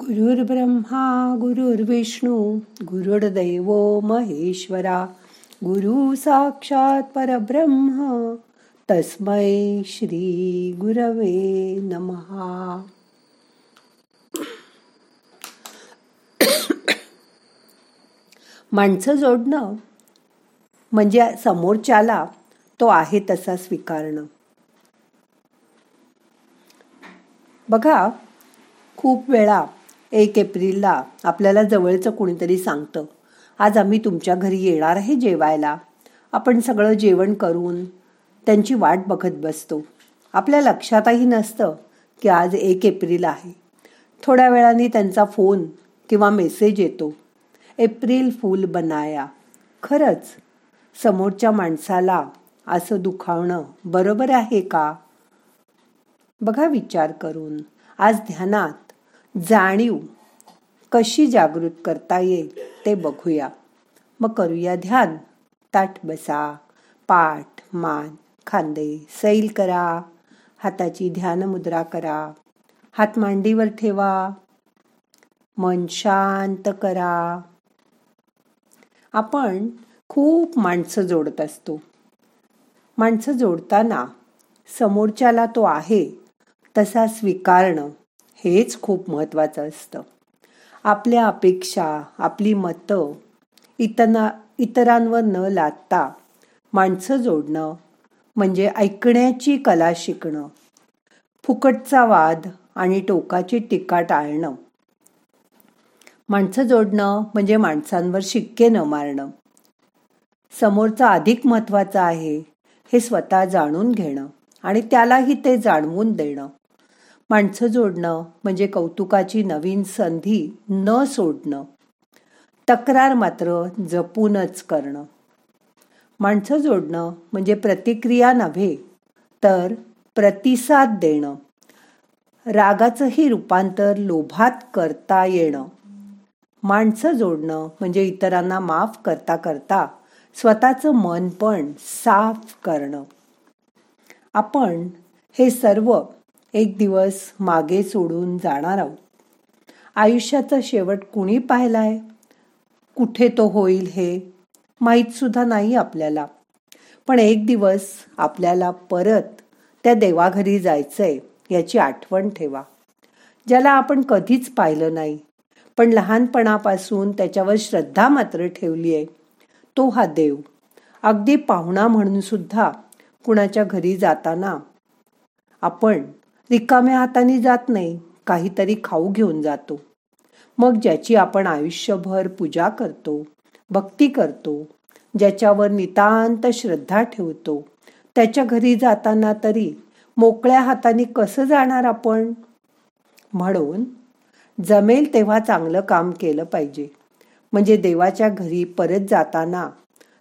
गुरुर्ब्रह्मा गुरुर्विष्णू गुरुर्दैव महेश्वरा गुरु साक्षात परब्रह्म तस्मै श्री गुरवे नमहा. माणसं जोडणं म्हणजे समोरच्याला तो आहे तसा स्वीकारणं. बघा खूप वेळा एक एप्रिलला आपल्याला जवळचं कोणीतरी सांगतं आज आम्ही तुमच्या घरी येणार आहे जेवायला. आपण सगळं जेवण करून त्यांची वाट बघत बसतो. आपल्या लक्षातही नसतं की आज एक एप्रिल आहे. थोड्या वेळाने त्यांचा फोन किंवा मेसेज येतो. एप्रिल फूल बनाया. खरंच समोरच्या माणसाला असं दुखावणं बरोबर आहे का? बघा विचार करून. आज ध्यानात जाणीव. कशी जागृत करता येईल ते बघूया. मग करूया ध्यान. ताट बसा. पाठ मान खांदे सैल करा. हाताची ध्यान मुद्रा करा. हात मांडीवर ठेवा. मन शांत करा. आपण खूप माणसं जोडत असतो. माणसं जोडताना समोरच्याला तो आहे तसा स्वीकारणं हेच खूप महत्त्वाचं असतं. आपल्या अपेक्षा आपली मतं इतना इतरांवर न लादता माणसं जोडणं म्हणजे ऐकण्याची कला शिकणं फुकटचा वाद आणि टोकाची टीका टाळणं. माणसं जोडणं म्हणजे माणसांवर शिक्के न मारणं. समोरचा अधिक महत्त्वाचा आहे हे स्वतः जाणून घेणं आणि त्यालाही ते जाणवून देणं. माणसं जोडणं म्हणजे कौतुकाची नवीन संधी न सोडणं. तक्रार मात्र जपूनच करणं. माणसं जोडणं म्हणजे प्रतिक्रिया नव्हे तर प्रतिसाद देणं. रागाचंही रूपांतर लोभात करता येणं. माणसं जोडणं म्हणजे इतरांना माफ करता करता स्वतःचं मन पण साफ करणं. आपण हे सर्व एक दिवस मागे सोडून जाणार आहोत. आयुष्याचा शेवट कुणी पाहिलाय? कुठे तो होईल हे माहीत सुद्धा नाही आपल्याला. पण एक दिवस आपल्याला परत त्या देवाघरी जायचंय याची आठवण ठेवा. ज्याला आपण कधीच पाहिलं नाही पण लहानपणापासून त्याच्यावर श्रद्धा मात्र ठेवली आहे. तो हा देव. अगदी पाहुणा म्हणून सुद्धा कुणाच्या घरी जाताना आपण रिकाम्या हाताने जात नाही काहीतरी खाऊ घेऊन जातो. मग ज्याची आपण आयुष्यभर पूजा करतो भक्ती करतो ज्याच्यावर नितांत श्रद्धा ठेवतो त्याच्या घरी जाताना तरी मोकळ्या हाताने कसं जाणार आपण? म्हणून जमेल तेव्हा चांगलं काम केलं पाहिजे. म्हणजे देवाच्या घरी परत जाताना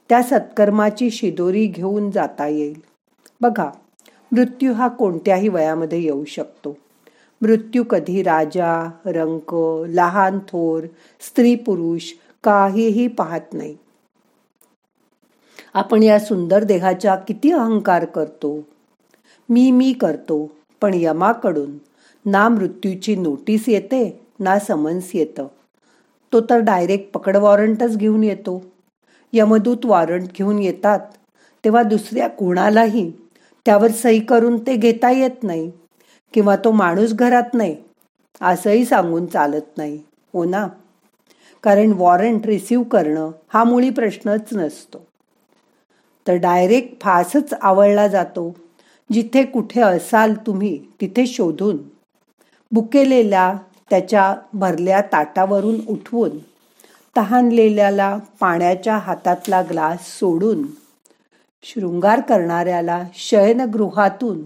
त्या सत्कर्माची शिदोरी घेऊन जाता येईल. बघा मृत्यू हा कोणत्याही वयामध्ये येऊ शकतो. मृत्यू कधी राजा रंक लहान थोर स्त्री पुरुष काहीही पाहत नाही. आपण या सुंदर देहाच्या किती अहंकार करतो? मी मी करतो पण यमाकडून ना मृत्यूची नोटीस येते ना समन्स येतं. तो तर डायरेक्ट पकड वॉरंटच घेऊन येतो. यमदूत वॉरंट घेऊन येतात तेव्हा दुसऱ्या कोणालाही त्यावर सही करून ते घेता येत नाही किंवा तो माणूस घरात नाही असंही सांगून चालत नाही. हो ना? कारण वॉरंट रिसीव करणं हा मुळी प्रश्नच नसतो. तर डायरेक्ट फासच आवळला जातो. जिथे कुठे असाल तुम्ही तिथे शोधून. बुकेलेल्या त्याच्या भरल्या ताटावरून उठवून. तहानलेल्याला पाण्याच्या हातातला ग्लास सोडून. शृंगार करणाऱ्याला शयनगृहातून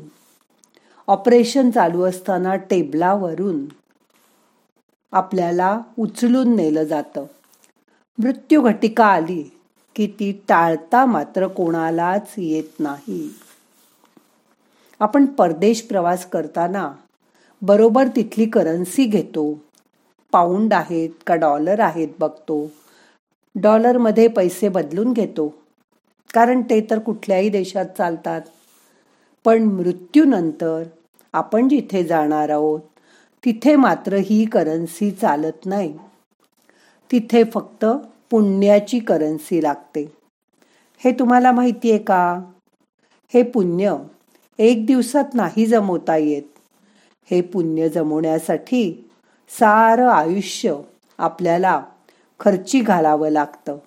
ऑपरेशन चालू असताना टेबलावरून आपल्याला उचलून नेलं जातं. मृत्यू घटिका आली की ती टाळता मात्र कोणालाच येत नाही. आपण परदेश प्रवास करताना बरोबर तिथली करन्सी घेतो. पाऊंड आहेत का डॉलर आहेत बघतो. डॉलरमध्ये पैसे बदलून घेतो. कारण ते तर कुठल्याही देशात चालतात. पण मृत्यूनंतर आपण जिथे जाणार आहोत तिथे मात्र ही करन्सी चालत नाही. तिथे फक्त पुण्याची करन्सी लागते. हे तुम्हाला माहिती आहे का? हे पुण्य एक दिवसात नाही जमवता येत. हे पुण्य जमवण्यासाठी सारं आयुष्य आपल्याला खर्ची घालावं लागतं.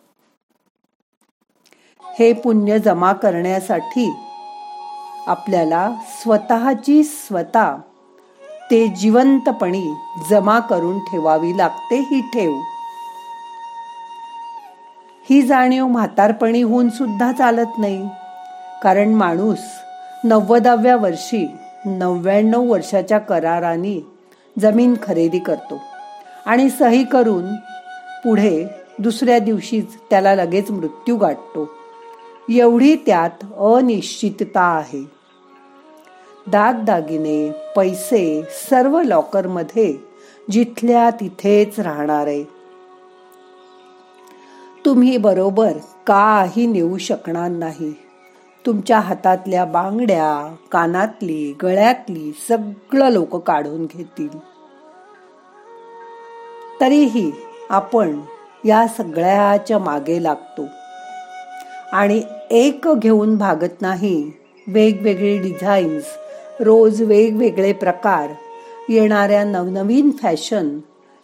हे पुण्य जमा करण्यासाठी आपल्याला स्वतःची स्वतः ते जिवंतपणी जमा करून ठेवावी लागते ही ठेव. ही जाणीव म्हातारपणी होऊन सुद्धा चालत नाही. कारण माणूस नव्वदाव्या वर्षी नव्याण्णव वर्षाच्या कराराने जमीन खरेदी करतो आणि सही करून पुढे दुसऱ्या दिवशीच त्याला लगेच मृत्यू गाठतो. एवढी त्यात अनिश्चितता आहे. दागदागिने पैसे सर्व लॉकरमध्ये जिथल्या तिथेच राहणार आहे. तुम्ही बरोबर काही नेऊ शकणार नाही. तुमच्या हातातल्या बांगड्या कानातली गळ्यातली सगळं लोक काढून घेतील. तरीही आपण या सगळ्याच्या मागे लागतो. आणि एक घेऊन भागत नाही. वेगवेगळे डिझाईन्स रोज वेगवेगळे प्रकार येणाऱ्या नवनवीन फॅशन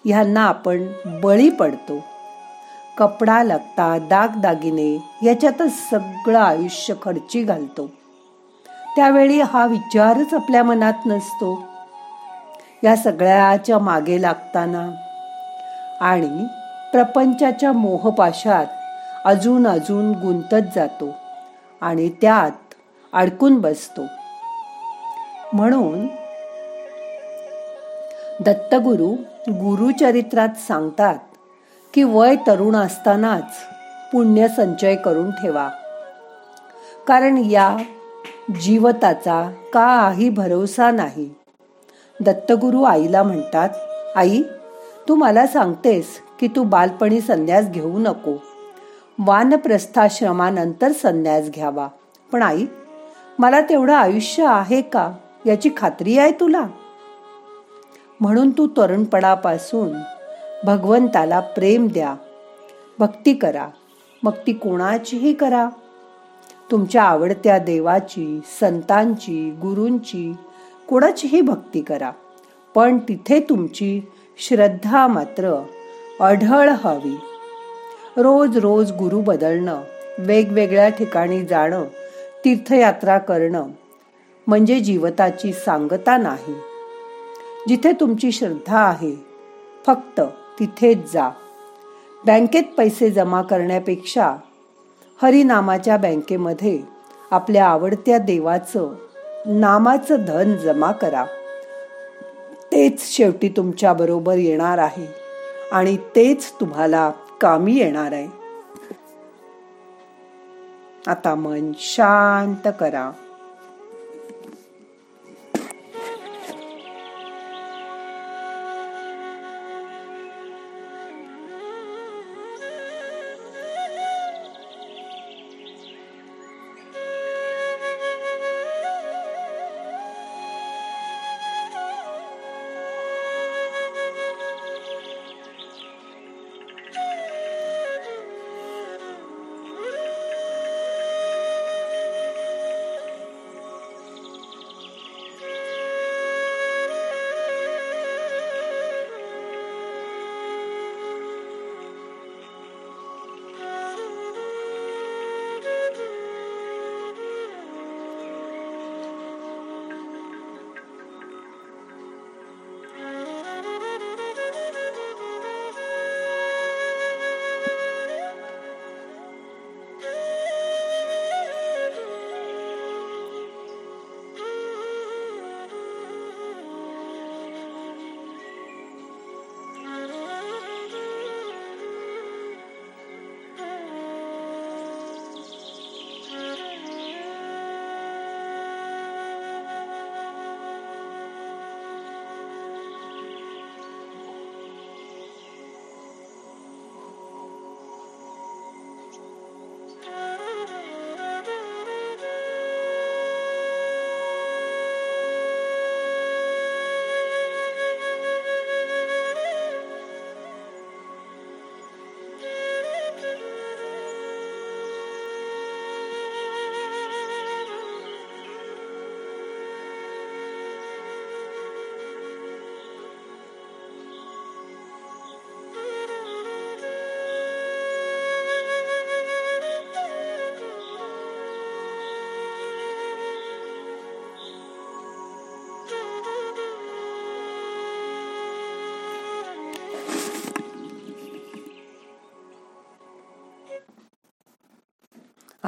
ह्यांना आपण बळी पडतो. कपडा लगता दागदागिने याच्यातच सगळं आयुष्य खर्ची घालतो. त्यावेळी हा विचारच आपल्या मनात नसतो. या सगळ्याच्या मागे लागताना आणि प्रपंचाच्या मोहपाशात अजून अजून गुंतत जातो आणि त्यात अडकून बसतो. म्हणून दत्तगुरु गुरुचरित्रात सांगतात की वय तरुण असतानाच पुण्य संचय करून ठेवा. कारण या जीवताचा काही भरोसा नाही. दत्तगुरु आईला म्हणतात आई तू मला सांगतेस की तू बालपणी संन्यास घेऊ नको. वानप्रस्थाश्रमानंतर संन्यास घ्यावा. पण आई मला तेवढं आयुष्य आहे का? याची खात्री आहे तुला? म्हणून तू तरुणपणापासून भगवंताला प्रेम द्या. भक्ती करा. मग ती कोणाचीही करा. तुमच्या आवडत्या देवाची संतांची गुरूंची कोणाचीही भक्ती करा. पण तिथे तुमची श्रद्धा मात्र अढळ हवी. रोज रोज गुरु बदलणं वेगवेगळ्या ठिकाणी जाणं तीर्थयात्रा करणं म्हणजे जीवताची सांगता नाही. जिथे तुमची श्रद्धा आहे फक्त तिथेच जा. बँकेत पैसे जमा करण्यापेक्षा हरिनामाच्या बँकेमध्ये आपल्या आवडत्या देवाचं नामाचं धन जमा करा. तेच शेवटी तुमच्याबरोबर येणार आहे आणि तेच तुम्हाला कामी येणार आहे. आता मन शांत करा.